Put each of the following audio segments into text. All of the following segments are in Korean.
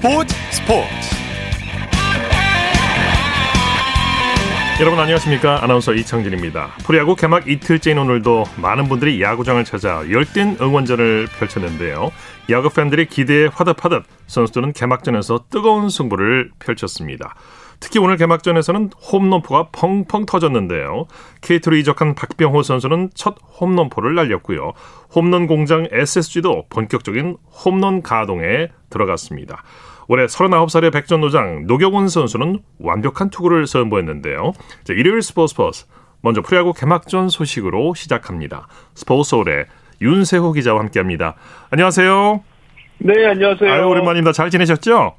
스포츠 스포츠 여러분 안녕하십니까 아나운서 이창진입니다 프로야구 개막 이틀째인 오늘도 많은 분들이 야구장을 찾아 열띤 응원전을 펼쳤는데요 야구 팬들의 기대에 화답하듯 선수들은 개막전에서 뜨거운 승부를 펼쳤습니다 특히 오늘 개막전에서는 홈런포가 펑펑 터졌는데요. KT로 이적한 박병호 선수는 첫 홈런포를 날렸고요. 홈런 공장 SSG도 본격적인 홈런 가동에 들어갔습니다. 올해 39살의 백전노장 노경훈 선수는 완벽한 투구를 선보였는데요. 자, 일요일 스포츠 스포츠 먼저 프로야구 개막전 소식으로 시작합니다. 스포츠홀의 윤세호 기자와 함께합니다. 안녕하세요. 네, 안녕하세요. 아유, 오랜만입니다. 잘 지내셨죠?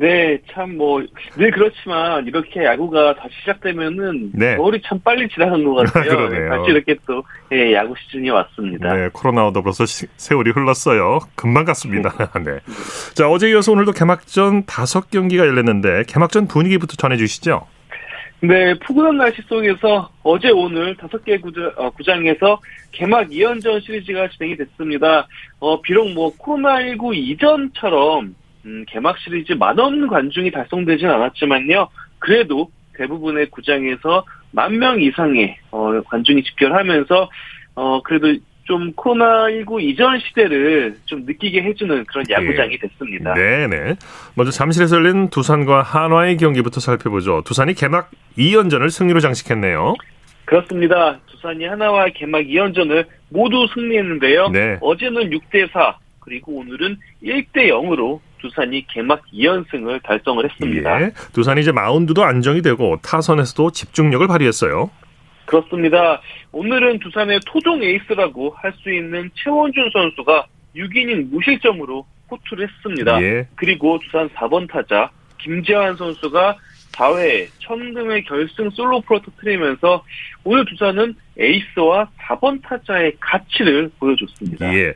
네, 참 뭐 늘 그렇지만 이렇게 야구가 다시 시작되면은 네. 겨울이 참 빨리 지나간 것 같아요. 그러네요. 다시 이렇게 또 예, 야구 시즌이 왔습니다. 네, 코로나와 더불어서 시- 세월이 흘렀어요. 금방 갔습니다. 네. 자, 어제 이어서 오늘도 개막전 다섯 경기가 열렸는데 개막전 분위기부터 전해주시죠. 네, 푸근한 날씨 속에서 어제 오늘 다섯 개 구장, 어, 구장에서 개막 2연전 시리즈가 진행이 됐습니다. 어, 비록 뭐 코로나19 이전처럼 음, 개막 시리즈 만원 관중이 달성되진 않았지만요. 그래도 대부분의 구장에서 만 명 이상의 어, 관중이 집결하면서 어, 그래도 좀 코로나19 이전 시대를 좀 느끼게 해주는 그런 야구장이 됐습니다. 네 네. 먼저 잠실에서 열린 두산과 한화의 경기부터 살펴보죠. 두산이 개막 2연전을 승리로 장식했네요. 그렇습니다. 두산이 하나와 개막 2연전을 모두 승리했는데요. 네. 어제는 6대 4 그리고 오늘은 1대 0으로 두산이 개막 2연승을 달성을 했습니다. 예. 두산이 이제 마운드도 안정이 되고 타선에서도 집중력을 발휘했어요. 그렇습니다. 오늘은 두산의 토종 에이스라고 할 수 있는 최원준 선수가 6이닝 무실점으로 호투를 했습니다. 예. 그리고 두산 4번 타자 김재환 선수가 4회 천금의 결승 솔로프로 터트리면서 오늘 두산은 에이스와 4번 타자의 가치를 보여줬습니다. 예.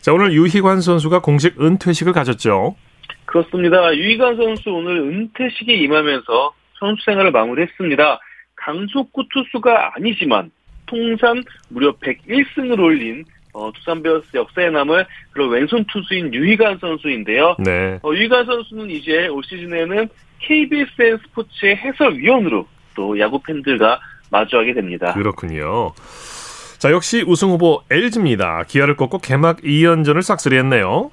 자, 오늘 유희관 선수가 공식 은퇴식을 가졌죠. 그렇습니다. 유희관 선수 오늘 은퇴식에 임하면서 선수 생활을 마무리했습니다. 강속구 투수가 아니지만 통산 무려 101승을 올린 어, 두산 베어스 역사에 남을 그런 왼손 투수인 유희관 선수인데요. 네. 어, 유희관 선수는 이제 올 시즌에는 KBSN 스포츠의 해설위원으로 또 야구 팬들과 마주하게 됩니다. 그렇군요. 자, 역시 우승 후보 LG입니다. 기아를 꺾고 개막 2연전을 싹쓸이했네요.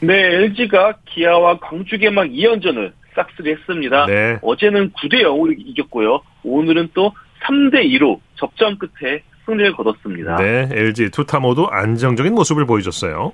네, LG가 기아와 광주 개막 2연전을 싹쓸이 했습니다. 네. 어제는 9대 0으로 이겼고요. 오늘은 또 3대 2로 접전 끝에 승리를 거뒀습니다. 네, LG 투타 모두 안정적인 모습을 보여줬어요.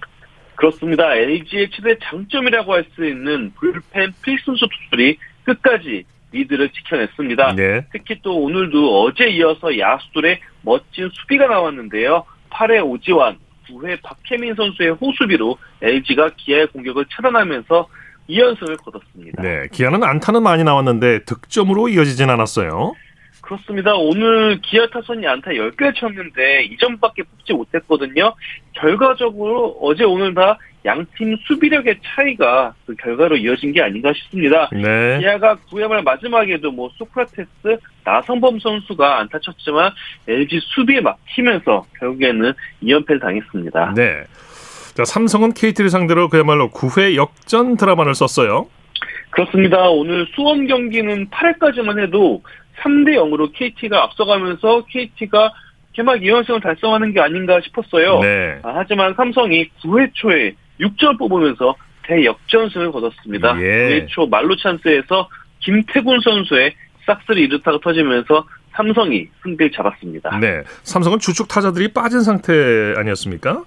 그렇습니다. LG의 최대 장점이라고 할 수 있는 불펜 필승조 투수들이 끝까지 리드를 지켜냈습니다. 네. 특히 또 오늘도 어제 이어서 야수들의 멋진 수비가 나왔는데요. 8회 오지환, 9회 박혜민 선수의 호수비로 LG가 기아의 공격을 차단하면서 2연승을 거뒀습니다. 네, 기아는 안타는 많이 나왔는데 득점으로 이어지진 않았어요. 그렇습니다. 오늘 기아 타선이 안타 10개를 쳤는데 2점밖에 뽑지 못했거든요. 결과적으로 어제 오늘 다 양팀 수비력의 차이가 그 결과로 이어진 게 아닌가 싶습니다. 네. 기아가 9회 말 마지막에도 뭐 소크라테스, 나성범 선수가 안타 쳤지만 LG 수비에 막히면서 결국에는 2연패를 당했습니다. 네. 자, 삼성은 KT를 상대로 그야말로 9회 역전 드라마를 썼어요. 그렇습니다. 오늘 수원 경기는 8회까지만 해도 3대 0으로 KT가 앞서가면서 KT가 개막 2연승을 달성하는 게 아닌가 싶었어요. 네. 아, 하지만 삼성이 9회 초에 6점 뽑으면서 대역전승을 거뒀습니다. 예. 9회 초 말로 찬스에서 김태군 선수의 싹쓸이 이르타가 터지면서 삼성이 승리를 잡았습니다. 네. 삼성은 주축 타자들이 빠진 상태 아니었습니까?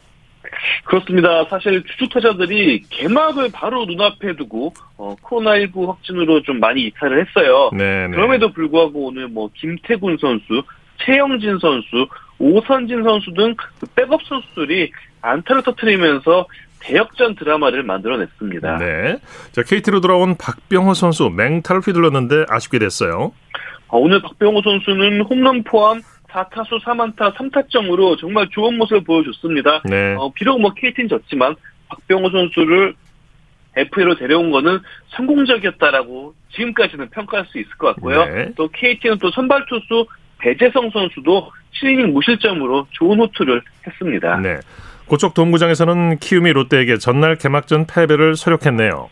그렇습니다. 사실 주축 타자들이 개막을 바로 눈앞에 두고 어, 코로나19 확진으로 좀 많이 이탈을 했어요. 네. 네. 그럼에도 불구하고 오늘 뭐 김태군 선수, 최영진 선수, 오선진 선수 등 그 백업 선수들이 안타를 터트리면서 대역전 드라마를 만들어냈습니다. 네. 자, KT로 돌아온 박병호 선수 맹타를 휘둘렀는데 아쉽게 됐어요. 어, 오늘 박병호 선수는 홈런 포함 4타수 3안타 3타점으로 정말 좋은 모습을 보여줬습니다. 네. 어, 비록 뭐 KT는 졌지만 박병호 선수를 FA로 데려온 거는 성공적이었다라고 지금까지는 평가할 수 있을 것 같고요. 네. 또 KT는 또 선발 투수 배재성 선수도 7이닝 무실점으로 좋은 호투를 했습니다. 네. 고척 동구장에서는 키움이 롯데에게 전날 개막전 패배를 서력했네요.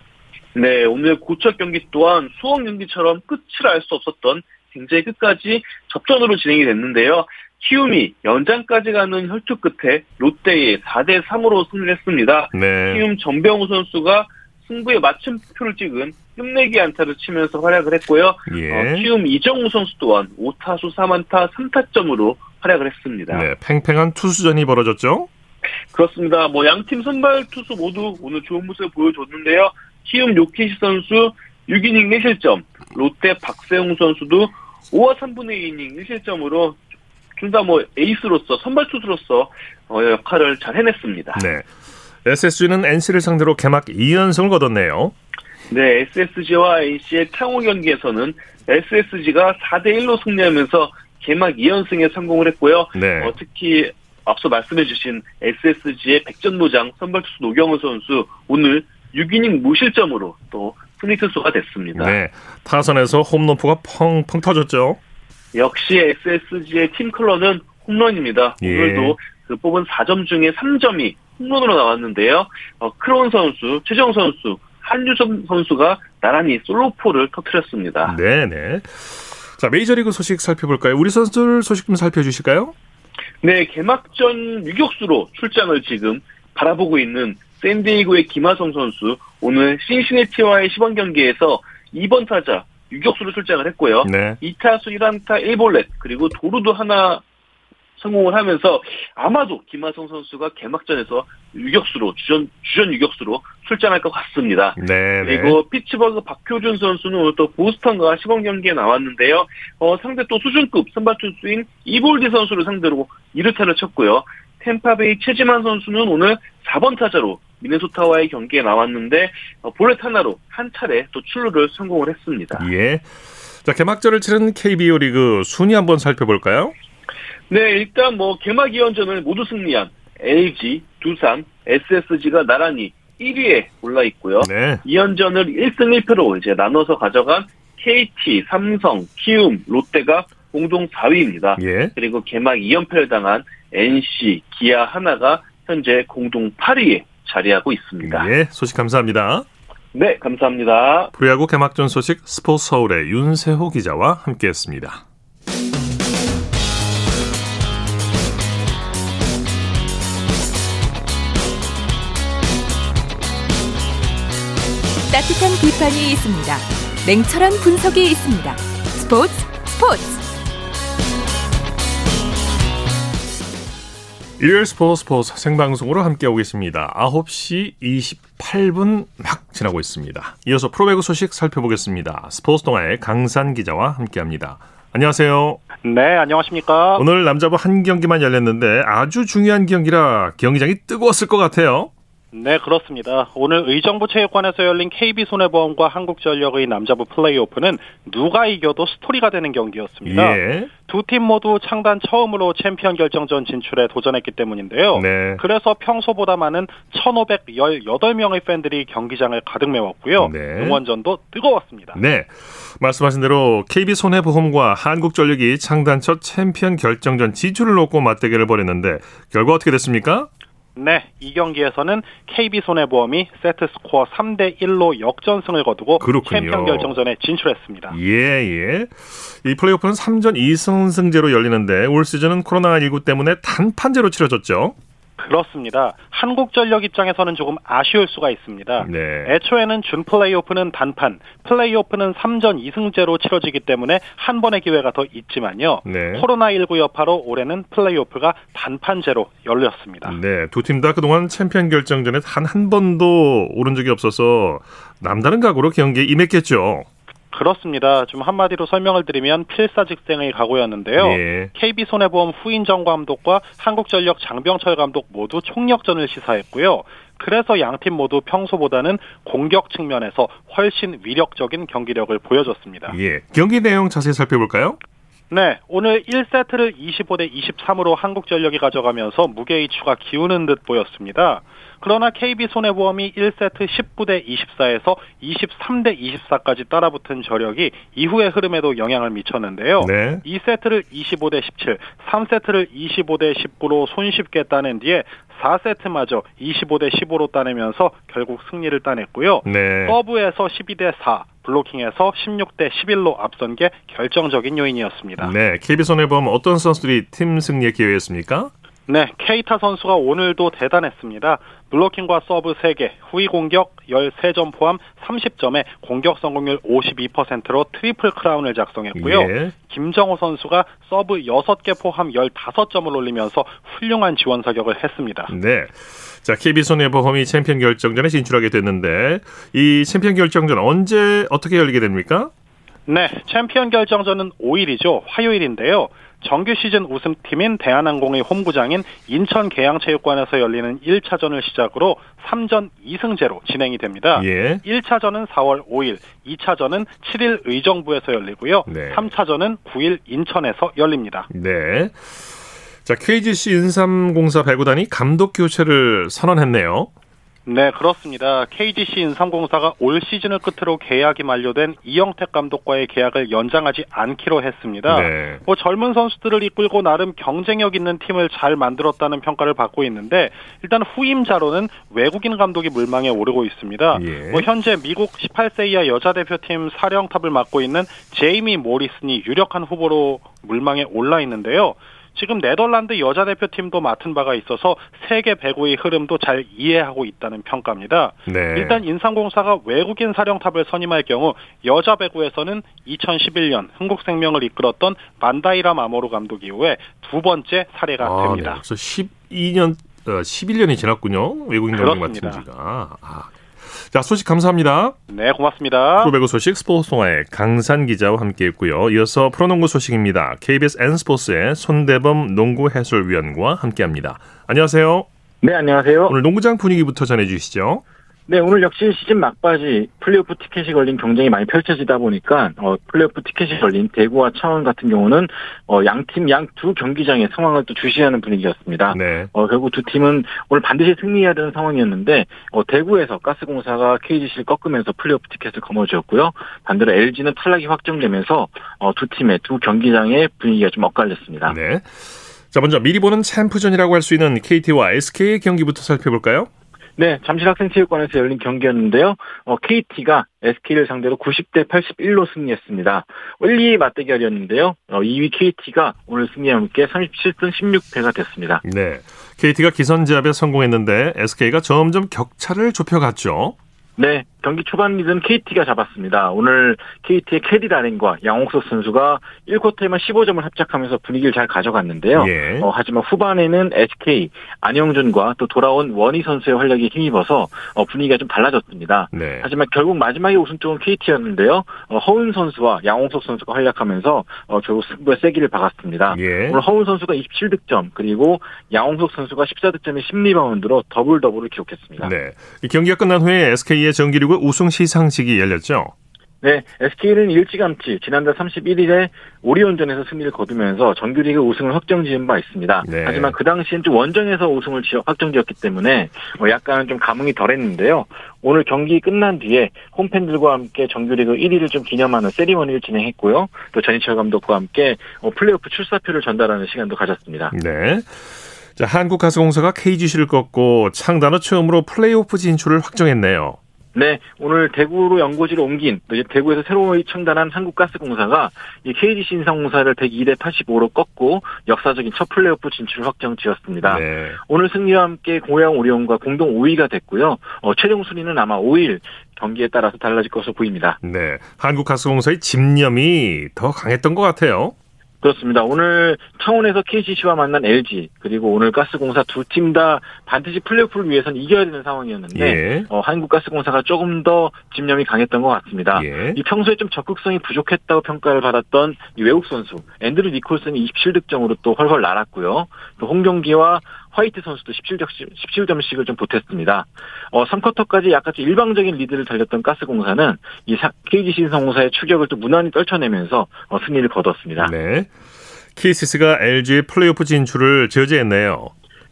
네, 오늘 고척 경기 또한 수원 경기처럼 끝을 알 수 없었던 굉장히 끝까지 접전으로 진행이 됐는데요. 키움이 연장까지 가는 혈투 끝에 롯데에 4대 3으로 승리를 했습니다. 네. 키움 전병우 선수가 승부에 맞춤표를 찍은 끝내기 안타를 치면서 활약을 했고요. 예. 어, 키움 이정우 선수 또한 5타수 4만타 3타점으로 활약을 했습니다. 네, 팽팽한 투수전이 벌어졌죠. 그렇습니다. 뭐 양팀 선발 투수 모두 오늘 좋은 모습을 보여줬는데요. 키움 요키시 선수 6이닝 1실점, 롯데 박세웅 선수도 5와 3분의 2이닝 1실점으로 둘 다 뭐 에이스로서 선발 투수로서 어, 역할을 잘 해냈습니다. 네. SSG는 NC를 상대로 개막 2연승을 거뒀네요. 네, SSG와 NC의 탕호 경기에서는 SSG가 4대 1로 승리하면서 개막 2연승에 성공을 했고요. 네. 어, 특히 앞서 말씀해주신 SSG의 백전노장 선발투수 노경호 선수 오늘 6이닝 무실점으로 또 승리 투수가 됐습니다. 네. 타선에서 홈런포가 펑펑 터졌죠. 역시 SSG의 팀 컬러는 홈런입니다. 예. 오늘도 그 뽑은 4점 중에 3점이 홈런으로 나왔는데요. 어, 크로운 선수, 최정 선수, 한유섬 선수가 나란히 솔로포를 터뜨렸습니다. 네, 네. 자, 메이저리그 소식 살펴볼까요? 우리 선수들 소식 좀 살펴주실까요? 네, 개막전 유격수로 출장을 지금 바라보고 있는 샌디에이고의 김하성 선수 오늘 신시내티와의 시범 경기에서 2번 타자 유격수로 출장을 했고요. 네. 2타수 1안타 1볼넷 그리고 도루도 하나 성공을 하면서 아마도 김하성 선수가 개막전에서 유격수로 주전 주전 유격수로 출장할 것 같습니다. 네, 네. 그리고 피츠버그 박효준 선수는 오늘 또 보스턴과 시범 경기에 나왔는데요. 어, 상대 또 수준급 선발 투수인 이볼디 선수를 상대로 2루타를 쳤고요. 템파베이 최지만 선수는 오늘 4번 타자로 미네소타와의 경기에 나왔는데 어, 볼넷 하나로 한 차례 또 출루를 성공을 했습니다. 예. 자, 개막전을 치른 KBO 리그 순위 한번 살펴볼까요? 네, 일단 뭐 개막 2연전을 모두 승리한 LG, 두산, SSG가 나란히 1위에 올라 있고요. 네. 2연전을 1승 1패로 이제 나눠서 가져간 KT, 삼성, 키움, 롯데가 공동 4위입니다. 예. 그리고 개막 2연패를 당한 NC, 기아 하나가 현재 공동 8위에 자리하고 있습니다. 예. 소식 감사합니다. 네, 감사합니다. 프로야구 개막전 소식 스포츠 서울의 윤세호 기자와 함께했습니다. 따뜻한 비판이 있습니다. 냉철한 분석이 있습니다. 스포츠 스포츠 일요일 스포츠 스포츠 생방송으로 함께하고 계십니다. 9시 28분 막 지나고 있습니다. 이어서 프로배구 소식 살펴보겠습니다. 스포츠 동아의 강산 기자와 함께합니다. 안녕하세요. 네, 안녕하십니까. 오늘 남자부 한 경기만 열렸는데 아주 중요한 경기라 경기장이 뜨거웠을 것 같아요. 네, 그렇습니다. 오늘 의정부 체육관에서 열린 KB손해보험과 한국전력의 남자부 플레이오프는 누가 이겨도 스토리가 되는 경기였습니다. 예. 두팀 모두 창단 처음으로 챔피언 결정전 진출에 도전했기 때문인데요. 네. 그래서 평소보다 많은 1,518명의 팬들이 경기장을 가득 메웠고요. 네. 응원전도 뜨거웠습니다. 네. 말씀하신 대로 KB 손해보험과 한국전력이 창단 첫 챔피언 결정전 진출을 놓고 맞대결을 벌였는데 결과 어떻게 됐습니까? 네, 이 경기에서는 KB손해보험이 세트 스코어 3대 1로 역전승을 거두고 그렇군요. 챔피언 결정전에 진출했습니다. 예, 예. 이 플레이오프는 3전 2승 승제로 열리는데 올 시즌은 코로나19 때문에 단판제로 치러졌죠. 그렇습니다. 한국전력 입장에서는 조금 아쉬울 수가 있습니다. 네. 애초에는 준 플레이오프는 단판, 플레이오프는 3전 2승제로 치러지기 때문에 한 번의 기회가 더 있지만요. 네. 코로나19 여파로 올해는 플레이오프가 단판제로 열렸습니다. 네, 두 팀 다 그동안 챔피언 결정전에 단 한 번도 오른 적이 없어서 남다른 각오로 경기에 임했겠죠. 그렇습니다. 좀 한마디로 설명을 드리면 필사직생의 각오였는데요. 예. KB손해보험 후인정 감독과 한국전력 장병철 감독 모두 총력전을 시사했고요. 그래서 양팀 모두 평소보다는 공격 측면에서 훨씬 위력적인 경기력을 보여줬습니다. 예. 경기 내용 자세히 살펴볼까요? 네, 오늘 1세트를 25대 23으로 한국전력이 가져가면서 무게 이추가 기우는 듯 보였습니다. 그러나 KB손해보험이 1세트 19대 24에서 23대 24까지 따라붙은 저력이 이후의 흐름에도 영향을 미쳤는데요. 네. 2세트를 25대 17, 3세트를 25대 19로 손쉽게 따낸 뒤에 4세트마저 25대 15로 따내면서 결국 승리를 따냈고요. 네. 서브에서 12대 4, 블로킹에서 16대 11로 앞선 게 결정적인 요인이었습니다. 네. KB손해보험 어떤 선수들이 팀 승리에 기여했습니까? 네, 케이타 선수가 오늘도 대단했습니다. 블로킹과 서브 3개, 후위 공격 13점 포함 30점에 공격 성공률 52%로 트리플 크라운을 작성했고요. 예. 김정호 선수가 서브 6개 포함 15점을 올리면서 훌륭한 지원 사격을 했습니다. 네. 자, KB손해보험이 챔피언 결정전에 진출하게 됐는데 이 챔피언 결정전 언제 어떻게 열리게 됩니까? 네, 챔피언 결정전은 5일이죠. 화요일인데요. 정규 시즌 우승팀인 대한항공의 홈구장인 인천 계양체육관에서 열리는 1차전을 시작으로 3전 2승제로 진행이 됩니다. 예. 1차전은 4월 5일, 2차전은 7일 의정부에서 열리고요. 네. 3차전은 9일 인천에서 열립니다. 네. 자, KGC 인삼공사 배구단이 감독 교체를 선언했네요. 네, 그렇습니다. KGC 인삼공사가 올 시즌을 끝으로 계약이 만료된 이영택 감독과의 계약을 연장하지 않기로 했습니다. 네. 뭐 젊은 선수들을 이끌고 나름 경쟁력 있는 팀을 잘 만들었다는 평가를 받고 있는데 일단 후임자로는 외국인 감독이 물망에 오르고 있습니다. 예. 뭐 현재 미국 18세 이하 여자 대표팀 사령탑을 맡고 있는 제이미 모리슨이 유력한 후보로 물망에 올라 있는데요. 지금 네덜란드 여자 대표팀도 맡은 바가 있어서 세계 배구의 흐름도 잘 이해하고 있다는 평가입니다. 네. 일단 인삼공사가 외국인 사령탑을 선임할 경우 여자 배구에서는 2011년 흥국생명을 이끌었던 반다이라 마모루 감독 이후에 두 번째 사례가 아, 됩니다. 네. 그래서 12년 어, 11년이 지났군요. 외국인 감독 맡은. 지가. 아. 자, 소식 감사합니다. 네, 고맙습니다. 프로배구 소식 스포츠 통화의 강산 기자와 함께했고요. 이어서 프로농구 소식입니다. KBS N스포츠의 손대범 농구 해설위원과 함께합니다. 안녕하세요. 네, 안녕하세요. 오늘 농구장 분위기부터 전해주시죠. 네, 오늘 역시 시즌 막바지 플레이오프 티켓이 걸린 경쟁이 많이 펼쳐지다 보니까 어, 플레이오프 티켓이 걸린 대구와 창원 같은 경우는 어, 양팀 양 두 경기장의 상황을 또 주시하는 분위기였습니다. 네. 어, 결국 두 팀은 오늘 반드시 승리해야 되는 상황이었는데 어, 대구에서 가스공사가 KGC를 꺾으면서 플레이오프 티켓을 거머쥐었고요. 반대로 LG는 탈락이 확정되면서 어, 두 팀의 두 경기장의 분위기가 좀 엇갈렸습니다. 네. 자, 먼저 미리 보는 챔프전이라고 할 수 있는 KT와 SK의 경기부터 살펴볼까요? 네, 잠실 학생체육관에서 열린 경기였는데요. 어, KT가 SK를 상대로 90대 81로 승리했습니다. 1, 2위 맞대결이었는데요. 어, 2위 KT가 오늘 승리와 함께 37승 16패가 됐습니다. 네. KT가 기선제압에 성공했는데 SK가 점점 격차를 좁혀갔죠. 네, 경기 초반 리드는 KT가 잡았습니다. 오늘 KT의 캐디 라렌과 양홍석 선수가 1쿼터에만 15점을 합작하면서 분위기를 잘 가져갔는데요. 예. 어, 하지만 후반에는 SK 안영준과 또 돌아온 워니 선수의 활약에 힘입어서 어, 분위기가 좀 달라졌습니다. 네. 하지만 결국 마지막에 웃은 쪽은 KT였는데요. 어, 허훈 선수와 양홍석 선수가 활약하면서 어, 결국 승부의 쐐기를 박았습니다. 예. 오늘 허훈 선수가 27득점 그리고 양홍석 선수가 14득점에 10리바운드로 더블 더블을 기록했습니다. 네. 이 경기가 끝난 후에 SK의 정기리그 우승 시상식이 열렸죠. 네, SK는 일찌감치 지난달 31일에 오리온전에서 승리를 거두면서 정규리그 우승을 확정지은 바 있습니다. 네. 하지만 그 당시엔 좀 원정에서 우승을 확정지었기 때문에 어, 약간 좀 감흥이 덜했는데요. 오늘 경기 끝난 뒤에 홈팬들과 함께 정규리그 1위를 좀 기념하는 세리머니를 진행했고요. 또 전희철 감독과 함께 어, 플레이오프 출사표를 전달하는 시간도 가졌습니다. 네. 자, 한국가스공사가 KGC를 꺾고 창단 후 처음으로 플레이오프 진출을 확정했네요. 네, 오늘 대구로 연고지를 옮긴 또 이제 대구에서 새로 창단한 한국가스공사가 이 KGC 인상공사를 102대 85로 꺾고 역사적인 첫 플레이오프 진출을 확정지었습니다. 네. 오늘 승리와 함께 고양 오리온과 공동 5위가 됐고요. 어, 최종 순위는 아마 5일 경기에 따라서 달라질 것으로 보입니다. 네. 한국가스공사의 집념이 더 강했던 것 같아요. 그렇습니다. 오늘 창원에서 KCC와 만난 LG 그리고 오늘 가스공사 두 팀 다 반드시 플레이오프를 위해서는 이겨야 되는 상황이었는데 예. 어, 한국가스공사가 조금 더 집념이 강했던 것 같습니다. 예. 이 평소에 좀 적극성이 부족했다고 평가를 받았던 이 외국 선수 앤드류 니콜슨이 27득점으로 또 훨훨 날았고요. 또 홍경기와 화이트 선수도 17점, 17점씩을 좀 보탰습니다. 어, 3쿼터까지 약간 좀 일방적인 리드를 달렸던 가스공사는 이 KGC 인성공사의 추격을 또 무난히 떨쳐내면서 어, 승리를 거뒀습니다. 네. KCC가 LG의 플레이오프 진출을 저지했네요.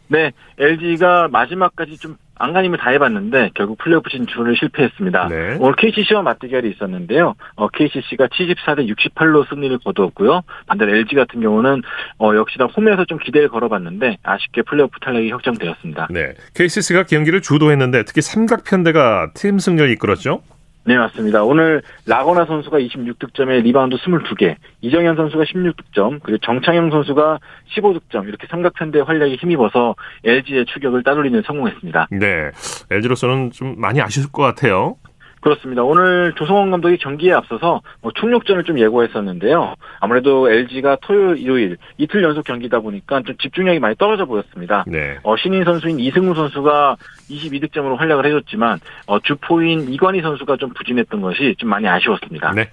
네, LG가 마지막까지 좀 안간힘을 다 해봤는데 결국 플레이오프 진출을 실패했습니다. 네. 오늘 KCC와 맞대결이 있었는데요. 어, KCC가 74대 68로 승리를 거두었고요. 반대로 LG 같은 경우는 어, 역시나 홈에서 좀 기대를 걸어봤는데 아쉽게 플레이오프 탈락이 확정되었습니다. 네. KCC가 경기를 주도했는데 특히 삼각편대가 팀 승리를 이끌었죠. 네, 맞습니다. 오늘 라건아 선수가 26득점에 리바운드 22개, 이정현 선수가 16득점, 그리고 정창영 선수가 15득점, 이렇게 삼각편대 활약에 힘입어서 LG의 추격을 따돌리는 성공했습니다. 네. LG로서는 좀 많이 아쉬울 것 같아요. 그렇습니다. 오늘 조성원 감독이 경기에 앞서서 뭐 총력전을 좀 예고했었는데요. 아무래도 LG가 토요일, 일요일 이틀 연속 경기다 보니까 좀 집중력이 많이 떨어져 보였습니다. 네. 어, 신인 선수인 이승우 선수가 22득점으로 활약을 해줬지만 어, 주포인 이관희 선수가 좀 부진했던 것이 좀 많이 아쉬웠습니다. 네.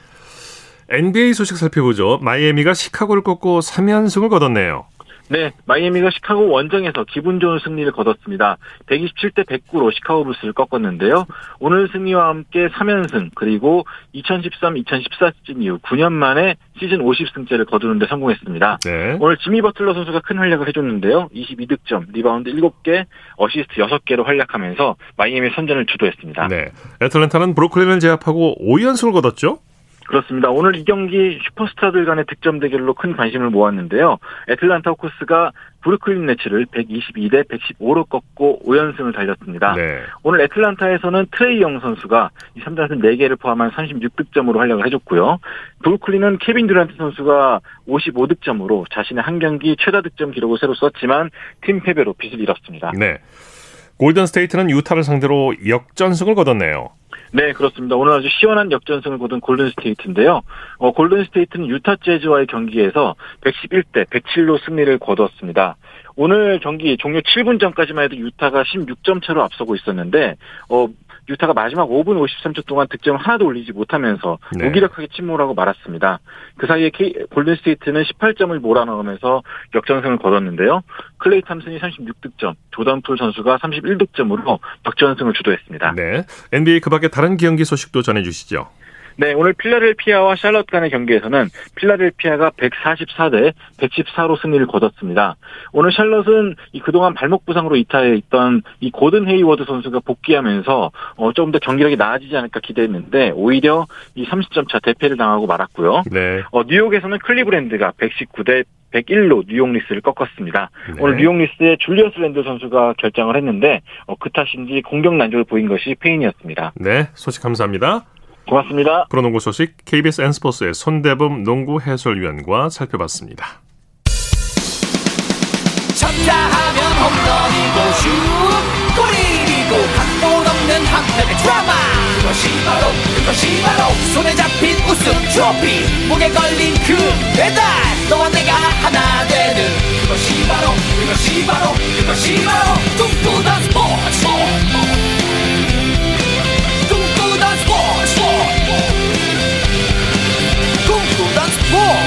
NBA 소식 살펴보죠. 마이애미가 시카고를 꺾고 3연승을 거뒀네요. 네, 마이애미가 시카고 원정에서 기분 좋은 승리를 거뒀습니다. 127대 109로 시카고 불스를 꺾었는데요. 오늘 승리와 함께 3연승 그리고 2013-2014 시즌 이후 9년 만에 시즌 50승째를 거두는 데 성공했습니다. 네. 오늘 지미 버틀러 선수가 큰 활약을 해줬는데요. 22득점, 리바운드 7개, 어시스트 6개로 활약하면서 마이애미 선전을 주도했습니다. 네. 애틀랜타는 브루클린을 제압하고 5연승을 거뒀죠. 그렇습니다. 오늘 이 경기 슈퍼스타들 간의 득점 대결로 큰 관심을 모았는데요. 애틀란타 호크스가 브루클린 네츠를 122대 115로 꺾고 5연승을 달렸습니다. 네. 오늘 애틀란타에서는 트레이 영 선수가 이 3점슛 4개를 포함한 36득점으로 활약을 해줬고요. 브루클린은 케빈 듀란트 선수가 55득점으로 자신의 한 경기 최다 득점 기록을 새로 썼지만 팀 패배로 빛을 잃었습니다. 네. 골든 스테이트는 유타를 상대로 역전승을 거뒀네요. 네, 그렇습니다. 오늘 아주 시원한 역전승을 거둔 골든스테이트인데요. 어, 골든스테이트는 유타 재즈와의 경기에서 111대 107로 승리를 거두었습니다. 오늘 경기 종료 7분 전까지만 해도 유타가 16점 차로 앞서고 있었는데 어, 유타가 마지막 5분 53초 동안 득점을 하나도 올리지 못하면서 네. 무기력하게 침몰하고 말았습니다. 그 사이에 골든스테이트는 18점을 몰아넣으면서 역전승을 거뒀는데요. 클레이 탐슨이 36득점, 조던 풀 선수가 31득점으로 역전승을 주도했습니다. 네. NBA 그 밖에 다른 경기 소식도 전해주시죠. 네, 오늘 필라델피아와 샬럿 간의 경기에서는 필라델피아가 144대 114로 승리를 거뒀습니다. 오늘 샬럿은 이 그동안 발목 부상으로 이탈해 있던 이 고든 헤이워드 선수가 복귀하면서 어, 조금 더 경기력이 나아지지 않을까 기대했는데 오히려 이 30점 차 대패를 당하고 말았고요. 네. 어, 뉴욕에서는 클리브랜드가 119대 101로 뉴욕 닉스를 꺾었습니다. 네. 오늘 뉴욕 닉스의 줄리어스 랜들 선수가 결장을 했는데 어, 그 탓인지 공격 난조를 보인 것이 패인이었습니다. 네. 소식 감사합니다. 고맙습니다. 프로농구 소식 KBS N스포츠의 손대범 농구 해설위원과 살펴봤습니다. 쳤다 하면 홈런이고 슛 골이고 각본 없는 한편의 드라마 그것이 바로 그것이 바로 손에 잡힌 우승 트로피 목에 걸린 그 배달 너와 내가 하나 되는 그것이 바로 그것이 바로 그것이 바로 꿈꾸던 스포츠 스포츠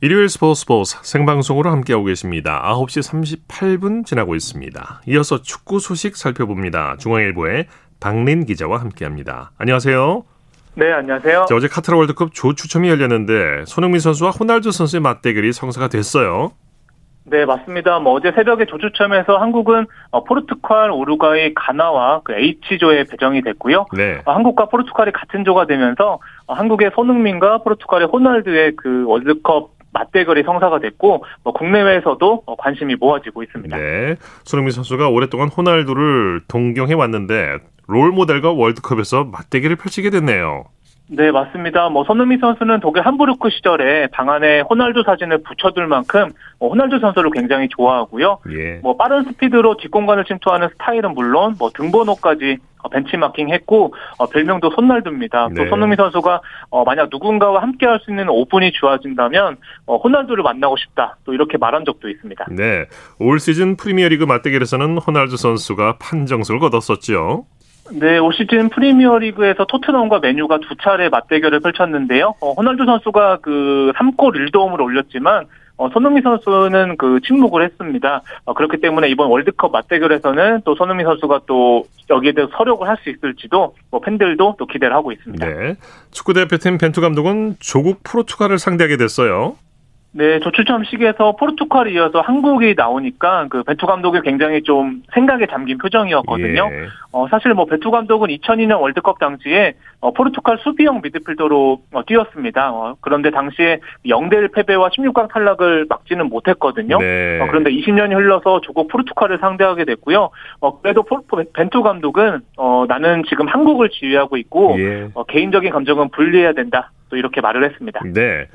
일요일 스포츠 스포츠 생방송으로 함께하고 계십니다. 9시 38분 지나고 있습니다. 이어서 축구 소식 살펴봅니다. 중앙일보의 박린 기자와 함께합니다. 안녕하세요. 네, 안녕하세요. 자, 어제 카타르 월드컵 조 추첨이 열렸는데 손흥민 선수와 호날두 선수의 맞대결이 성사가 됐어요. 네, 맞습니다. 뭐 어제 새벽에 조추첨에서 한국은 어, 포르투갈, 우루과이, 가나와 그 H조에 배정이 됐고요. 네. 어, 한국과 포르투갈이 같은 조가 되면서 어, 한국의 손흥민과 포르투갈의 호날두의 그 월드컵 맞대결이 성사가 됐고 뭐 국내외에서도 어, 관심이 모아지고 있습니다. 네. 손흥민 선수가 오랫동안 호날두를 동경해 왔는데 롤 모델과 월드컵에서 맞대결을 펼치게 됐네요. 네, 맞습니다. 뭐 손흥민 선수는 독일 함부르크 시절에 방 안에 호날두 사진을 붙여둘 만큼 뭐 호날두 선수를 굉장히 좋아하고요. 예. 뭐 빠른 스피드로 뒷공간을 침투하는 스타일은 물론 뭐 등번호까지 어, 벤치마킹했고 어, 별명도 손날두입니다. 네. 또 손흥민 선수가 어, 만약 누군가와 함께 할 수 있는 오픈이 주어진다면 어, 호날두를 만나고 싶다. 또 이렇게 말한 적도 있습니다. 네. 올 시즌 프리미어리그 맞대결에서는 호날두 선수가 판정승을 거뒀었죠. 네, 올 시즌 프리미어리그에서 토트넘과 메뉴가 두 차례 맞대결을 펼쳤는데요. 어, 호날두 선수가 그 3골 1도움을 올렸지만 어, 손흥민 선수는 그 침묵을 했습니다. 어, 그렇기 때문에 이번 월드컵 맞대결에서는 또 손흥민 선수가 또 여기에 대해서 서력을 할 수 있을지도 뭐 팬들도 또 기대를 하고 있습니다. 네. 축구 대표팀 벤투 감독은 조국 포르투갈을 상대하게 됐어요. 네, 조추첨식에서 포르투갈이 이어서 한국이 나오니까 그 벤투 감독이 굉장히 좀 생각에 잠긴 표정이었거든요. 예. 어, 사실 뭐 벤투 감독은 2002년 월드컵 당시에 어, 포르투갈 수비형 미드필더로 어, 뛰었습니다. 어, 그런데 당시에 0대1 패배와 16강 탈락을 막지는 못했거든요. 네. 어, 그런데 20년이 흘러서 조국 포르투갈을 상대하게 됐고요. 어, 그래도 포, 포, 벤투 감독은 어, 나는 지금 한국을 지휘하고 있고 예. 어, 개인적인 감정은 분리해야 된다. 또 이렇게 말을 했습니다. 네.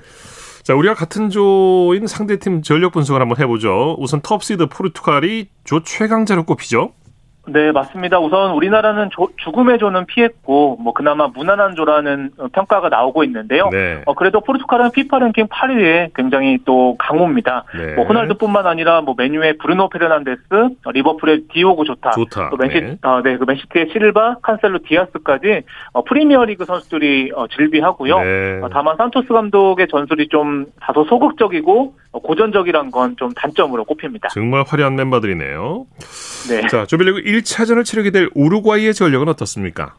자, 우리가 같은 조인 상대팀 전력 분석을 한번 해보죠. 우선 톱시드 포르투갈이 조 최강자로 꼽히죠. 네, 맞습니다. 우선 우리나라는 조- 죽음의 조는 피했고, 뭐, 그나마 무난한 조라는 어, 평가가 나오고 있는데요. 네. 어, 그래도 포르투갈은 피파 랭킹 8위에 굉장히 또 강호입니다. 네. 뭐, 호날두 뿐만 아니라 뭐, 맨유의 브루노 페르난데스, 어, 리버풀의 디오고 조타, 좋다. 또 맨시, 네. 어, 네, 그 맨시티의 실바, 칸셀로 디아스까지 어, 프리미어 리그 선수들이 어, 즐비하고요. 네. 어, 다만 산토스 감독의 전술이 좀 다소 소극적이고 어, 고전적이란 건 좀 단점으로 꼽힙니다. 정말 화려한 멤버들이네요. 네. 자, 조별리그 1 차전을 치르게 될 우루과이의 전력은 어떻습니까?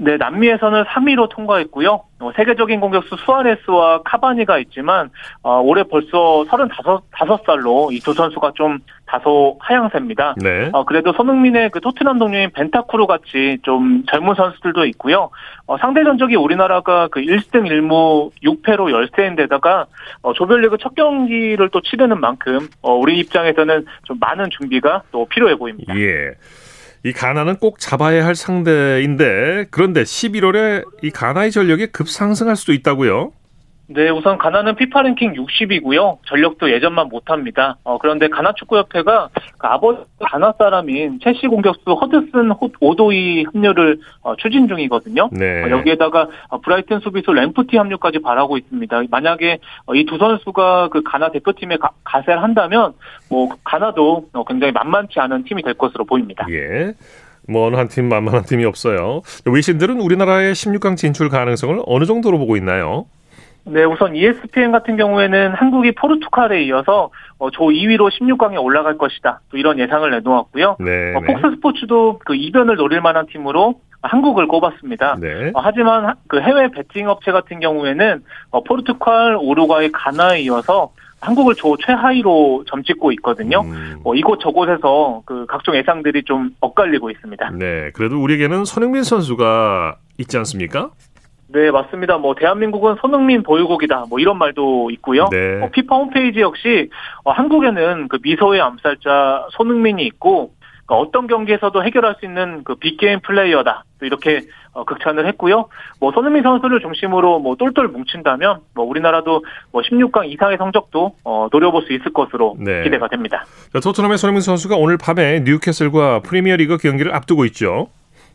네, 남미에서는 3위로 통과했고요. 어, 세계적인 공격수 수아레스와 카바니가 있지만 어, 올해 벌써 35, 살로 이 두 선수가 좀 다소 하향세입니다. 네. 어, 그래도 손흥민의 그 토트넘 동료인 벤타쿠르 같이 좀 젊은 선수들도 있고요. 어, 상대 전적이 우리나라가 그 1승 1무 6패로 열세인데다가 어, 조별리그 첫 경기를 또 치르는 만큼 어, 우리 입장에서는 좀 많은 준비가 또 필요해 보입니다. 예. 이 가나는 꼭 잡아야 할 상대인데 그런데 11월에 이 가나의 전력이 급상승할 수도 있다고요. 네, 우선 가나는 피파 랭킹 60이고요. 전력도 예전만 못합니다. 어, 그런데 가나 축구협회가 그 아버지 가나 사람인 첼시 공격수 허드슨 호- 오도이 합류를 어, 추진 중이거든요. 네. 어, 여기에다가 어, 브라이튼 수비수 램프티 합류까지 바라고 있습니다. 만약에 이 두 선수가 그 가나 대표팀에 가, 가세를 한다면 뭐 가나도 어, 굉장히 만만치 않은 팀이 될 것으로 보입니다. 예. 뭐 어느 한 팀 만만한 팀이 없어요. 외신들은 우리나라의 16강 진출 가능성을 어느 정도로 보고 있나요? 네, 우선 ESPN 같은 경우에는 한국이 포르투갈에 이어서 어, 조 2위로 16강에 올라갈 것이다. 또 이런 예상을 내놓았고요. 네. 어, 네. 폭스 스포츠도 그 이변을 노릴 만한 팀으로 한국을 꼽았습니다. 네. 어, 하지만 하- 그 해외 베팅 업체 같은 경우에는 어, 포르투갈, 우루과이, 가나에 이어서 한국을 조 최하위로 점찍고 있거든요. 음, 어, 이곳 저곳에서 그 각종 예상들이 좀 엇갈리고 있습니다. 네. 그래도 우리에게는 손흥민 선수가 있지 않습니까? 네, 맞습니다. 뭐 대한민국은 손흥민 보유국이다. 뭐 이런 말도 있고요. 네. 어, 피파 홈페이지 역시 어, 한국에는 그 미소의 암살자 손흥민이 있고 그러니까 어떤 경기에서도 해결할 수 있는 그 빅게임 플레이어다. 또 이렇게 어, 극찬을 했고요. 뭐 손흥민 선수를 중심으로 뭐 똘똘 뭉친다면 뭐 우리나라도 뭐 16강 이상의 성적도 어, 노려볼 수 있을 것으로 네. 기대가 됩니다. 자, 토트넘의 손흥민 선수가 오늘 밤에 뉴캐슬과 프리미어리그 경기를 앞두고 있죠.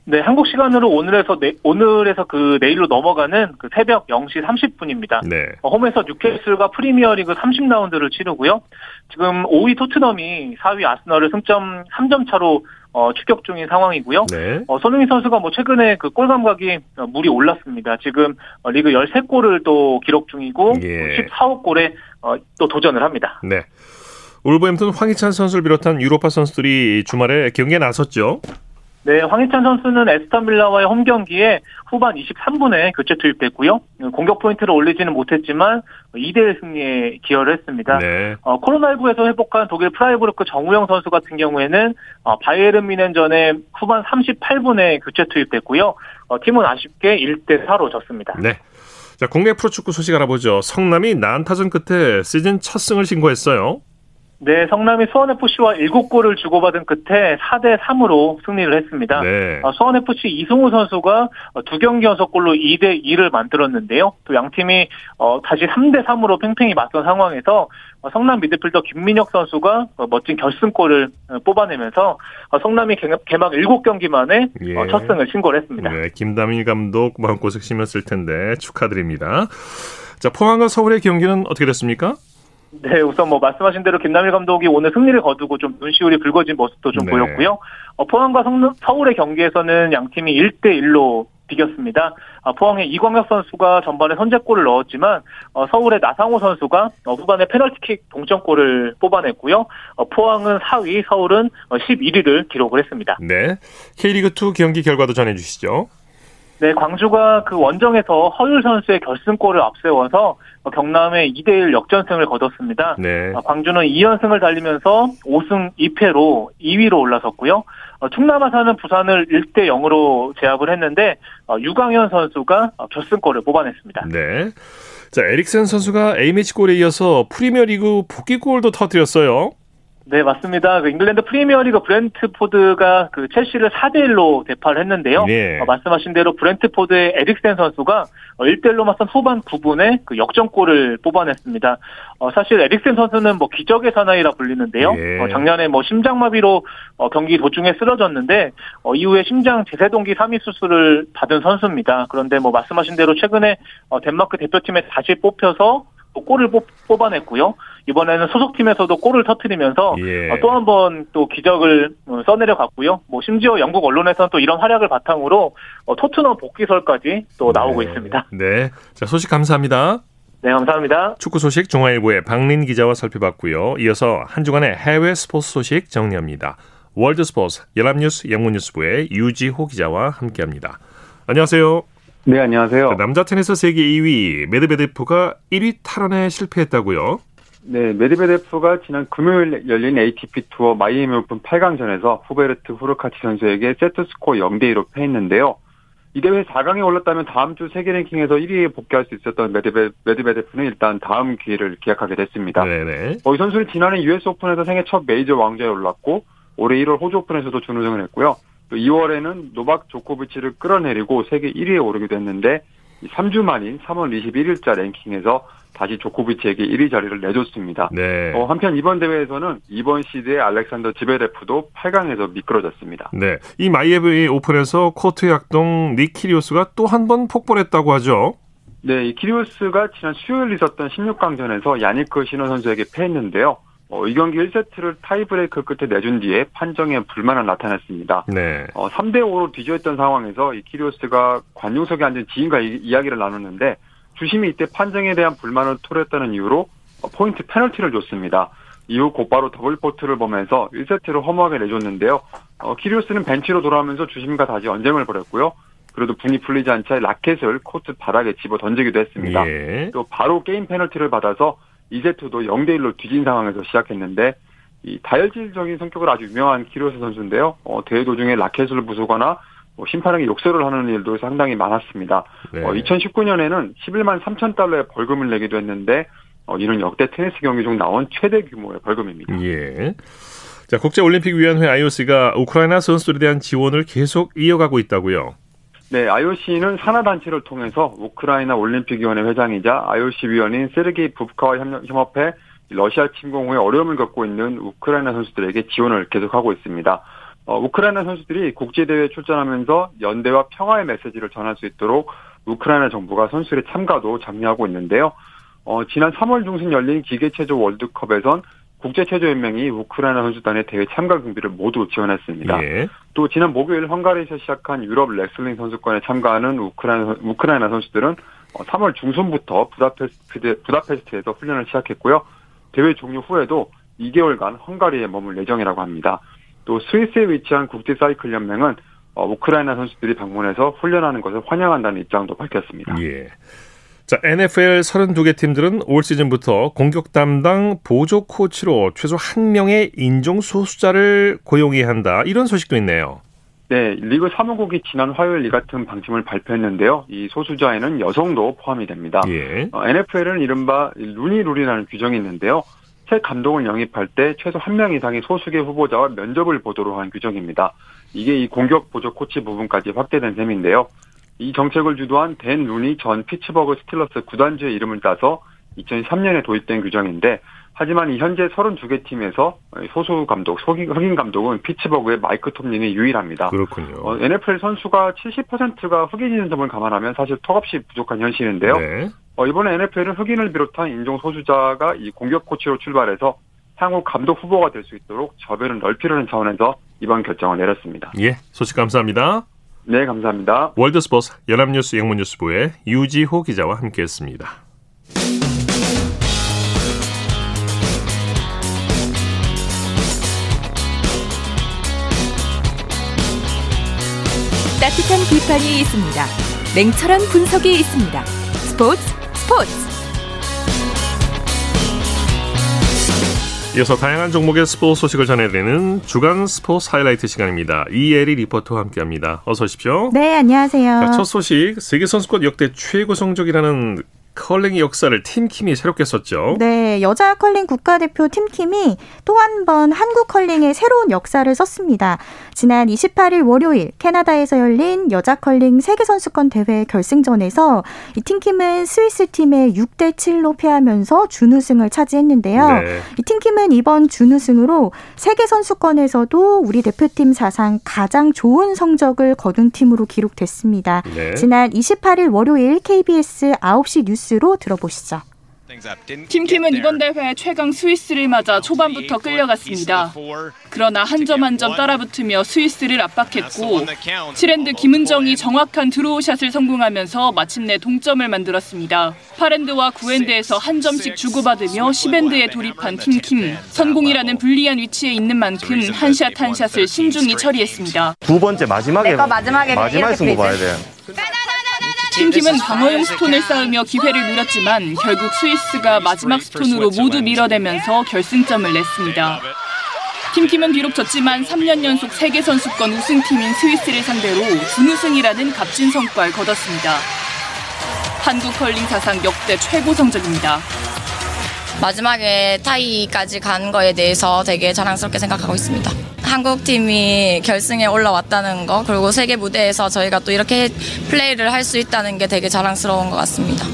네, 한국 시간으로 오늘에서 내, 오늘에서 그 내일로 넘어가는 그 새벽 0시 30분입니다. 네. 어, 홈에서 뉴캐슬과 프리미어리그 30라운드를 치르고요. 지금 5위 토트넘이 4위 아스널을 승점 3점 차로 어, 추격 중인 상황이고요. 네. 어, 손흥민 선수가 뭐 최근에 그 골 감각이 어, 물이 올랐습니다. 지금 어, 리그 13골을 또 기록 중이고 예. 14호 골에 어, 또 도전을 합니다. 네. 울버햄튼 황희찬 선수를 비롯한 유로파 선수들이 주말에 경기에 나섰죠. 네, 황희찬 선수는 애스턴 빌라와의 홈 경기에 후반 23분에 교체 투입됐고요. 공격 포인트를 올리지는 못했지만 2대1 승리에 기여를 했습니다. 네. 어, 코로나19에서 회복한 독일 프라이부르크 정우영 선수 같은 경우에는 어, 바이에른 뮌헨전에 후반 38분에 교체 투입됐고요. 어, 팀은 아쉽게 1대 4로 졌습니다. 네. 자, 국내 프로축구 소식 알아보죠. 성남이 난타전 끝에 시즌 첫 승을 신고했어요. 네, 성남이 수원FC와 7골을 주고받은 끝에 4대 3으로 승리를 했습니다. 네. 어, 수원FC 이승우 선수가 어, 두 경기 연속 골로 2대 2를 만들었는데요. 또 양팀이 어, 다시 3대 3으로 팽팽히 맞선 상황에서 어, 성남 미드필더 김민혁 선수가 어, 멋진 결승골을 어, 뽑아내면서 어, 성남이 개- 개막 7경기 만에 예. 어, 첫 승을 신고를 했습니다. 네, 김다민 감독 마음고생 심했을 텐데 축하드립니다. 자, 포항과 서울의 경기는 어떻게 됐습니까? 네, 우선 뭐 말씀하신 대로 김남일 감독이 오늘 승리를 거두고 좀 눈시울이 붉어진 모습도 좀 네. 보였고요. 어, 포항과 성, 서울의 경기에서는 양 팀이 1대 1로 비겼습니다. 아, 포항의 이광혁 선수가 전반에 선제골을 넣었지만 어, 서울의 나상호 선수가 어, 후반에 페널티킥 동점골을 뽑아냈고요. 어, 포항은 4위, 서울은 어, 11위를 기록을 했습니다. 네. K리그 2 경기 결과도 전해주시죠. 네, 광주가 그 원정에서 허율 선수의 결승골을 앞세워서 경남의 2대1 역전승을 거뒀습니다. 네. 어, 광주는 2연승을 달리면서 5승 2패로 2위로 올라섰고요. 어, 충남 아산은 부산을 1대 0으로 제압을 했는데 어, 유강현 선수가 어, 결승골을 뽑아냈습니다. 네. 자, 에릭센 선수가 A매치 골에 이어서 프리미어리그 복귀골도 터뜨렸어요. 네, 맞습니다. 그 잉글랜드 프리미어리그 브렌트포드가 그 첼시를 4대 1로 대파를 했는데요. 네. 어, 말씀하신 대로 브렌트포드의 에릭센 선수가 어, 1대 1로 맞선 후반 9분에 그 역전골을 뽑아냈습니다. 어, 사실 에릭센 선수는 뭐 기적의 사나이라 불리는데요. 예. 어, 작년에 뭐 심장마비로 어, 경기 도중에 쓰러졌는데 어, 이후에 심장 제세동기 3위 수술을 받은 선수입니다. 그런데 뭐 말씀하신 대로 최근에 어, 덴마크 대표팀에 다시 뽑혀서 또 골을 뽑, 뽑아냈고요. 이번에는 소속팀에서도 골을 터트리면서 예. 어, 또한 번 또 기적을 어, 써내려갔고요. 뭐 심지어 영국 언론에서는 또 이런 활약을 바탕으로 어, 토트넘 복귀설까지 또 나오고 네. 있습니다. 네. 자, 소식 감사합니다. 네, 감사합니다. 축구 소식 중앙일보의 박린 기자와 살펴봤고요. 이어서 한 주간의 해외 스포츠 소식 정리합니다. 월드 스포츠 연합뉴스 영문뉴스부의 유지호 기자와 함께합니다. 안녕하세요. 네, 안녕하세요. 남자 테니스 세계 2위 메드베데프가 1위 탈환에 실패했다고요? 네, 메드베데프가 지난 금요일 열린 ATP 투어 마이애미 오픈 8강전에서 후베르트 후르카치 선수에게 세트 스코어 0대 2로 패했는데요. 이 대회 4강에 올랐다면 다음 주 세계 랭킹에서 1위에 복귀할 수 있었던 메드베, 메드베데프는 일단 다음 기회를 기약하게 됐습니다. 네네. 어, 이 선수는 지난해 US 오픈에서 생애 첫 메이저 왕좌에 올랐고 올해 1월 호주 오픈에서도 준우승을 했고요. 또 2월에는 노박 조코비치를 끌어내리고 세계 1위에 오르기도 했는데 3주 만인 3월 21일자 랭킹에서 다시 조코비치에게 1위 자리를 내줬습니다. 네. 어, 한편 이번 대회에서는 이번 시드의 알렉산더 지베레프도 8강에서 미끄러졌습니다. 네. 이 마이애미 오픈에서 코트 악동 닉 키리오스가 또 한 번 폭발했다고 하죠. 네, 이 키리오스가 지난 수요일 있었던 16강전에서 야니크 시너 선수에게 패했는데요. 어, 이 경기 1세트를 타이브레이크 끝에 내준 뒤에 판정에 불만을 나타냈습니다. 네. 어, 3대 5로 뒤져있던 상황에서 이 키리오스가 관중석에 앉은 지인과 이, 이야기를 나눴는데 주심이 이때 판정에 대한 불만을 토로했다는 이유로 어, 포인트 페널티를 줬습니다. 이후 곧바로 더블 폴트를 보면서 1세트를 허무하게 내줬는데요. 어, 키리오스는 벤치로 돌아오면서 주심과 다시 언쟁을 벌였고요. 그래도 분이 풀리지 않자 라켓을 코트 바닥에 집어 던지기도 했습니다. 예. 또 바로 게임 페널티를 받아서 2세트도 0대 1로 뒤진 상황에서 시작했는데 이 다혈질적인 성격으로 아주 유명한 키리오스 선수인데요. 어, 대회 도중에 라켓을 부수거나 뭐 심판에게 욕설을 하는 일도 상당히 많았습니다. 네. 어, 2019년에는 11만 3천 달러의 벌금을 내기도 했는데 어, 이는 역대 테니스 경기 중 나온 최대 규모의 벌금입니다. 예. 자, 국제올림픽위원회 IOC가 우크라이나 선수들에 대한 지원을 계속 이어가고 있다고요. 네, IOC는 산하단체를 통해서 우크라이나 올림픽위원회 회장이자 IOC 위원인 세르게이 부브카와 협력- 협업해 러시아 침공 후에 어려움을 겪고 있는 우크라이나 선수들에게 지원을 계속하고 있습니다. 어, 우크라이나 선수들이 국제대회에 출전하면서 연대와 평화의 메시지를 전할 수 있도록 우크라이나 정부가 선수들의 참가도 장려하고 있는데요. 어, 지난 3월 중순 열린 기계체조 월드컵에선 국제체조연맹이 우크라이나 선수단의 대회 참가 경비를 모두 지원했습니다. 예. 또 지난 목요일 헝가리에서 시작한 유럽 레슬링 선수권에 참가하는 우크라이나, 우크라이나 선수들은 3월 중순부터 부다페스트, 부다페스트에서 훈련을 시작했고요. 대회 종료 후에도 2개월간 헝가리에 머물 예정이라고 합니다. 또 스위스에 위치한 국제 사이클 연맹은 어, 우크라이나 선수들이 방문해서 훈련하는 것을 환영한다는 입장도 밝혔습니다. 예. 자, NFL 32개 팀들은 올 시즌부터 공격 담당 보조 코치로 최소 한 명의 인종 소수자를 고용해야 한다. 이런 소식도 있네요. 네, 리그 사무국이 지난 화요일 이 같은 방침을 발표했는데요. 이 소수자에는 여성도 포함이 됩니다. 예. 어, NFL은 이른바 루니 룰이라는 규정이 있는데요. 새 감독을 영입할 때 최소 한 명 이상의 소수계 후보자와 면접을 보도록 한 규정입니다. 이게 이 공격 보조 코치 부분까지 확대된 셈인데요. 이 정책을 주도한 댄 루니 전 피츠버그 스틸러스 구단주의 이름을 따서 2003년에 도입된 규정인데 하지만 이 현재 32개 팀에서 소수 감독, 흑인 감독은 피츠버그의 마이크 톰린이 유일합니다. 그렇군요. 어, NFL 선수가 70%가 흑인이라는 점을 감안하면 사실 턱없이 부족한 현실인데요. 네. 어, 이번에 NFL은 흑인을 비롯한 인종 소수자가 이 공격 코치로 출발해서 향후 감독 후보가 될 수 있도록 저변을 넓히려는 차원에서 이번 결정을 내렸습니다. 예. 소식 감사합니다. 네, 감사합니다. 월드스포츠 연합뉴스 영문뉴스부의 유지호 기자와 함께했습니다. 따뜻한 비판이 있습니다. 냉철한 분석이 있습니다. 스포츠 스포츠 이어서 다양한 종목의 스포츠 소식을 전해드리는 주간 스포츠 하이라이트 시간입니다. 이예리 리포터와 함께합니다. 어서 오십시오. 네, 안녕하세요. 자, 첫 소식 세계 선수권 역대 최고 성적이라는 컬링의 역사를 팀킴이 새롭게 썼죠. 네, 여자 컬링 국가대표 팀킴이 또 한 번 한국 컬링의 새로운 역사를 썼습니다. 지난 28일 월요일 캐나다에서 열린 여자 컬링 세계선수권 대회 결승전에서 이 팀킴은 스위스 팀에 6대 7로 패하면서 준우승을 차지했는데요. 네. 이 팀킴은 이번 준우승으로 세계선수권에서도 우리 대표팀 사상 가장 좋은 성적을 거둔 팀으로 기록됐습니다. 네. 지난 28일 월요일 KBS 9시 뉴스 로 들어보시죠. 팀킴은 이번 대회 최강 스위스를 맞아 초반부터 끌려갔습니다. 그러나 한 점 한 점 따라붙으며 스위스를 압박했고 7엔드 김은정이 정확한 draw shot을 성공하면서 마침내 동점을 만들었습니다. 8엔드와 9엔드에서 한 점씩 주고받으며 10엔드에 돌입한 팀킴. 선공이라는 불리한 위치에 있는 만큼 한 샷 한 샷을 신중히 처리했습니다. 두 번째 마지막에 마지막에 마지막에 쓴거 봐야. 돼. 팀킴은 방어용 스톤을 쌓으며 기회를 노렸지만 결국 스위스가 마지막 스톤으로 모두 밀어내면서 결승점을 냈습니다. 팀킴은 비록 졌지만 3년 연속 세계 선수권 우승팀인 스위스를 상대로 준우승이라는 값진 성과를 거뒀습니다. 한국 컬링 사상 역대 최고 성적입니다. 마지막에 타이까지 간 거에 대해서 되게 자랑스럽게 생각하고 있습니다. 한국 팀이 결승에 올라왔다는 거 그리고 세계 무대에서 저희가 또 이렇게 플레이를 할 수 있다는 게 되게 자랑스러운 것 같습니다.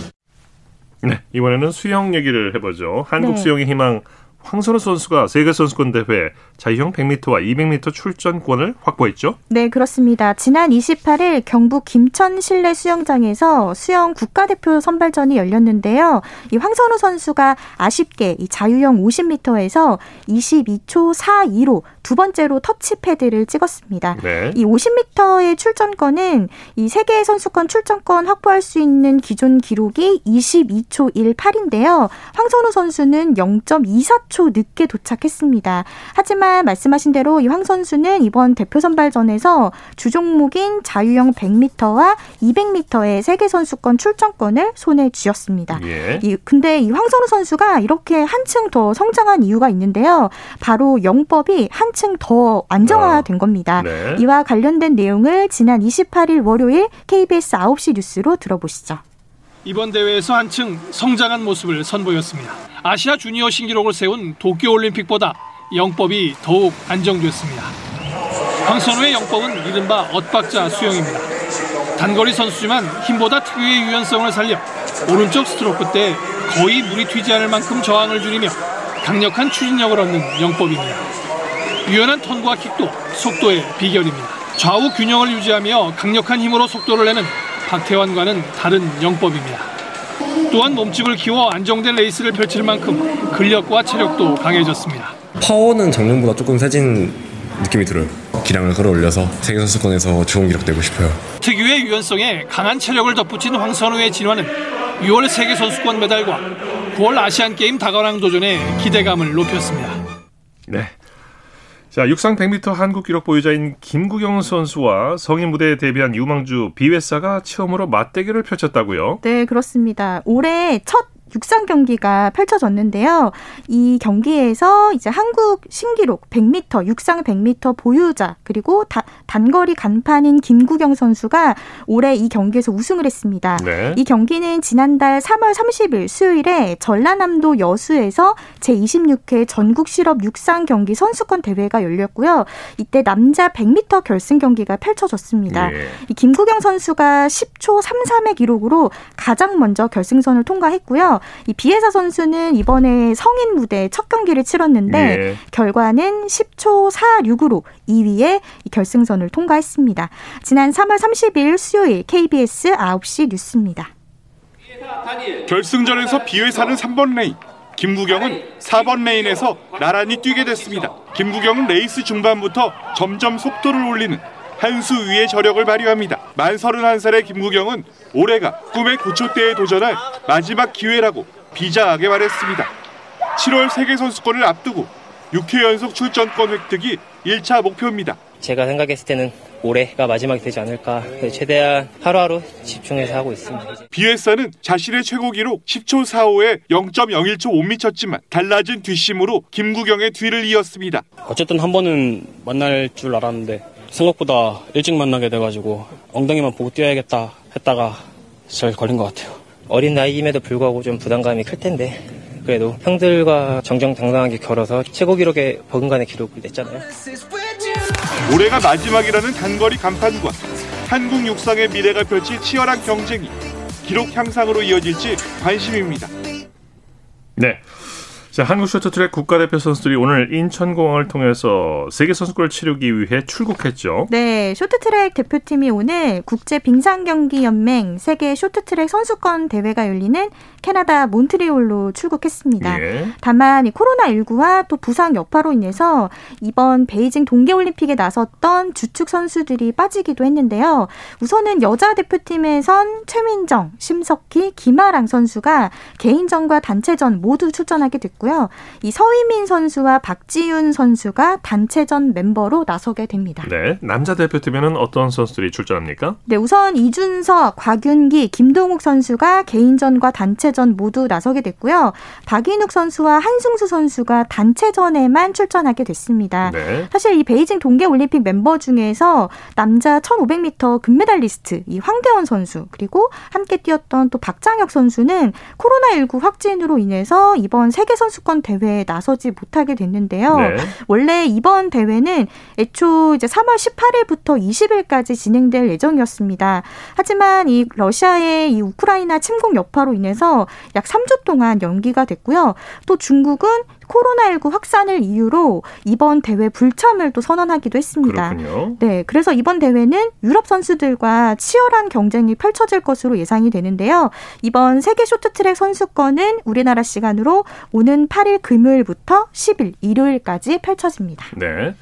네, 이번에는 수영 얘기를 해보죠. 한국 네. 수영의 희망 황선우 선수가 세계 선수권 대회 자유형 100m와 200m 출전권을 확보했죠. 네, 그렇습니다. 지난 28일 경북 김천 실내 수영장에서 수영 국가대표 선발전이 열렸는데요. 이 황선우 선수가 아쉽게 이 자유형 50m에서 22초 42로 두 번째로 터치 패드를 찍었습니다. 네. 이 50m의 출전권은 이 세계 선수권 출전권 확보할 수 있는 기존 기록이 22초 18인데요. 황선우 선수는 0.24초 늦게 도착했습니다. 하지만 말씀하신 대로 이 황 선수는 이번 대표 선발전에서 주 종목인 자유형 100m와 200m의 세계 선수권 출전권을 손에 쥐었습니다. 예. 이, 근데 이 황선우 선수가 이렇게 한층 더 성장한 이유가 있는데요. 바로 영법이 한층 더 안정화된 겁니다. 네. 이와 관련된 내용을 지난 28일 월요일 KBS 9시 뉴스로 들어보시죠. 이번 대회에서 한층 성장한 모습을 선보였습니다. 아시아 주니어 신기록을 세운 도쿄올림픽보다 영법이 더욱 안정됐습니다. 황선우의 영법은 이른바 엇박자 수영입니다. 단거리 선수지만 힘보다 특유의 유연성을 살려 오른쪽 스트로크 때 거의 물이 튀지 않을 만큼 저항을 줄이며 강력한 추진력을 얻는 영법입니다. 유연한 턴과 킥도 속도의 비결입니다. 좌우 균형을 유지하며 강력한 힘으로 속도를 내는 박태환과는 다른 영법입니다. 또한 몸집을 키워 안정된 레이스를 펼칠 만큼 근력과 체력도 강해졌습니다. 파워는 작년보다 조금 세진 느낌이 들어요. 기량을 끌어올려서 세계 선수권에서 좋은 기록 내고 싶어요. 특유의 유연성에 강한 체력을 덧붙인 황선우의 진화는 6월 세계 선수권 메달과 9월 아시안 게임 다관왕 도전에 기대감을 높였습니다. 네. 자, 육상 100m 한국 기록 보유자인 김국영 선수와 성인 무대에 데뷔한 유망주 비웨사가 처음으로 맞대결을 펼쳤다고요. 네, 그렇습니다. 올해 첫 육상 경기가 펼쳐졌는데요. 이 경기에서 이제 한국 신기록 100m, 육상 100m 보유자, 그리고 다, 단거리 간판인 김구경 선수가 올해 이 경기에서 우승을 했습니다. 네. 이 경기는 지난달 3월 30일 수요일에 전라남도 여수에서 제26회 전국 실업 육상 경기 선수권 대회가 열렸고요. 이때 남자 100m 결승 경기가 펼쳐졌습니다. 예. 이 김구경 선수가 10초 33의 기록으로 가장 먼저 결승선을 통과했고요. 이 비웨사 선수는 이번에 성인 무대 첫 경기를 치렀는데 예. 결과는 10초 46으로 2위에 이 결승선을 통과했습니다. 지난 3월 30일 수요일 KBS 9시 뉴스입니다. 결승전에서 비웨사는 3번 레인, 김국영은 4번 레인에서 나란히 뛰게 됐습니다. 김국영은 레이스 중반부터 점점 속도를 올리는 한수 위의 저력을 발휘합니다. 만 31살의 김구경은 올해가 꿈의 고초대에 도전할 마지막 기회라고 비장하게 말했습니다. 7월 세계선수권을 앞두고 6회 연속 출전권 획득이 1차 목표입니다. 제가 생각했을 때는 올해가 마지막이 되지 않을까 최대한 하루하루 집중해서 하고 있습니다. 비에사는 자신의 최고 기록 10초 45에 0.01초 못 미쳤지만 달라진 뒷심으로 김구경의 뒤를 이었습니다. 어쨌든 한 번은 만날 줄 알았는데 생각보다 일찍 만나게 돼가지고 엉덩이만 보고 뛰어야겠다 했다가 잘 걸린 것 같아요. 어린 나이임에도 불구하고 좀 부담감이 클 텐데 그래도 형들과 정정당당하게 겨뤄서 최고 기록에 버금간의 기록을 냈잖아요. 올해가 마지막이라는 단거리 간판과 한국 육상의 미래가 펼칠 치열한 경쟁이 기록 향상으로 이어질지 관심입니다. 네. 자, 한국 쇼트트랙 국가대표 선수들이 오늘 인천공항을 통해서 세계 선수권을 치르기 위해 출국했죠. 네, 쇼트트랙 대표팀이 오늘 국제 빙상 경기 연맹 세계 쇼트트랙 선수권 대회가 열리는 캐나다 몬트리올로 출국했습니다. 예. 다만 코로나 19와 또 부상 여파로 인해서 이번 베이징 동계 올림픽에 나섰던 주축 선수들이 빠지기도 했는데요. 우선은 여자 대표팀에선 최민정, 심석희, 김아랑 선수가 개인전과 단체전 모두 출전하게 됐고 요. 이 서희민 선수와 박지윤 선수가 단체전 멤버로 나서게 됩니다. 네, 남자 대표팀에는 어떤 선수들이 출전합니까? 네, 우선 이준석, 곽윤기, 김동욱 선수가 개인전과 단체 단체전 모두 나서게 됐고요. 박인욱 선수와 한승수 선수가 단체전에만 출전하게 됐습니다. 네. 사실 이 베이징 동계 올림픽 멤버 중에서 남자 1500m 금메달리스트 이 황대원 선수 그리고 함께 뛰었던 또 박장혁 선수는 코로나19 확진으로 인해서 이번 세계 선수 권 대회에 나서지 못하게 됐는데요. 네. 원래 이번 대회는 애초 이제 3월 18일부터 20일까지 진행될 예정이었습니다. 하지만 이 러시아의 이 우크라이나 침공 여파로 인해서 약 3주 동안 연기가 됐고요. 또 중국은 코로나19 확산을 이유로 이번 대회 불참을 또 선언하기도 했습니다. 그렇군요. 네, 그래서 이번 대회는 유럽 선수들과 치열한 경쟁이 펼쳐질 것으로 예상이 되는데요. 이번 세계 쇼트트랙 선수권은 우리나라 시간으로 오는 8일 금요일부터 10일 일요일까지 펼쳐집니다. 네.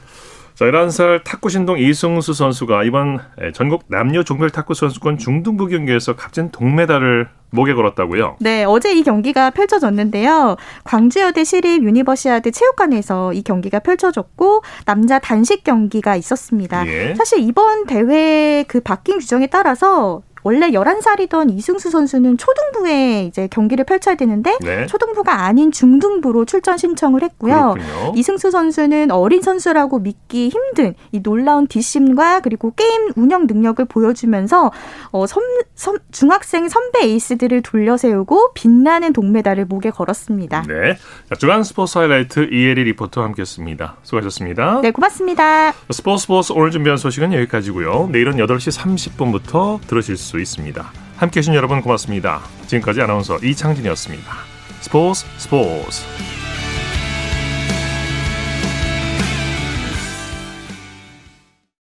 자, 11살 탁구 신동 이승수 선수가 이번 전국 남녀 종별 탁구 선수권 중등부 경기에서 값진 동메달을 목에 걸었다고요? 네, 어제 이 경기가 펼쳐졌는데요. 광주여대 시립 유니버시아드 체육관에서 이 경기가 펼쳐졌고 남자 단식 경기가 있었습니다. 예. 사실 이번 대회 그 바뀐 규정에 따라서 원래 11살이던 이승수 선수는 초등부에 이제 경기를 펼쳐야 되는데 네. 초등부가 아닌 중등부로 출전 신청을 했고요. 그렇군요. 이승수 선수는 어린 선수라고 믿기 힘든 이 놀라운 뒷심과 그리고 게임 운영 능력을 보여주면서 어, 선, 선, 중학생 선배 에이스들을 돌려세우고 빛나는 동메달을 목에 걸었습니다. 네. 자, 주간 스포츠 하이라이트 이혜리 리포터와 함께했습니다. 수고하셨습니다. 네, 고맙습니다. 스포츠 스포츠 오늘 준비한 소식은 여기까지고요. 내일은 8시 30분부터 들으실 수 있습니다. 함께해 주신 여러분 고맙습니다. 지금까지 아나운서 이창진이었습니다. 스포츠 스포츠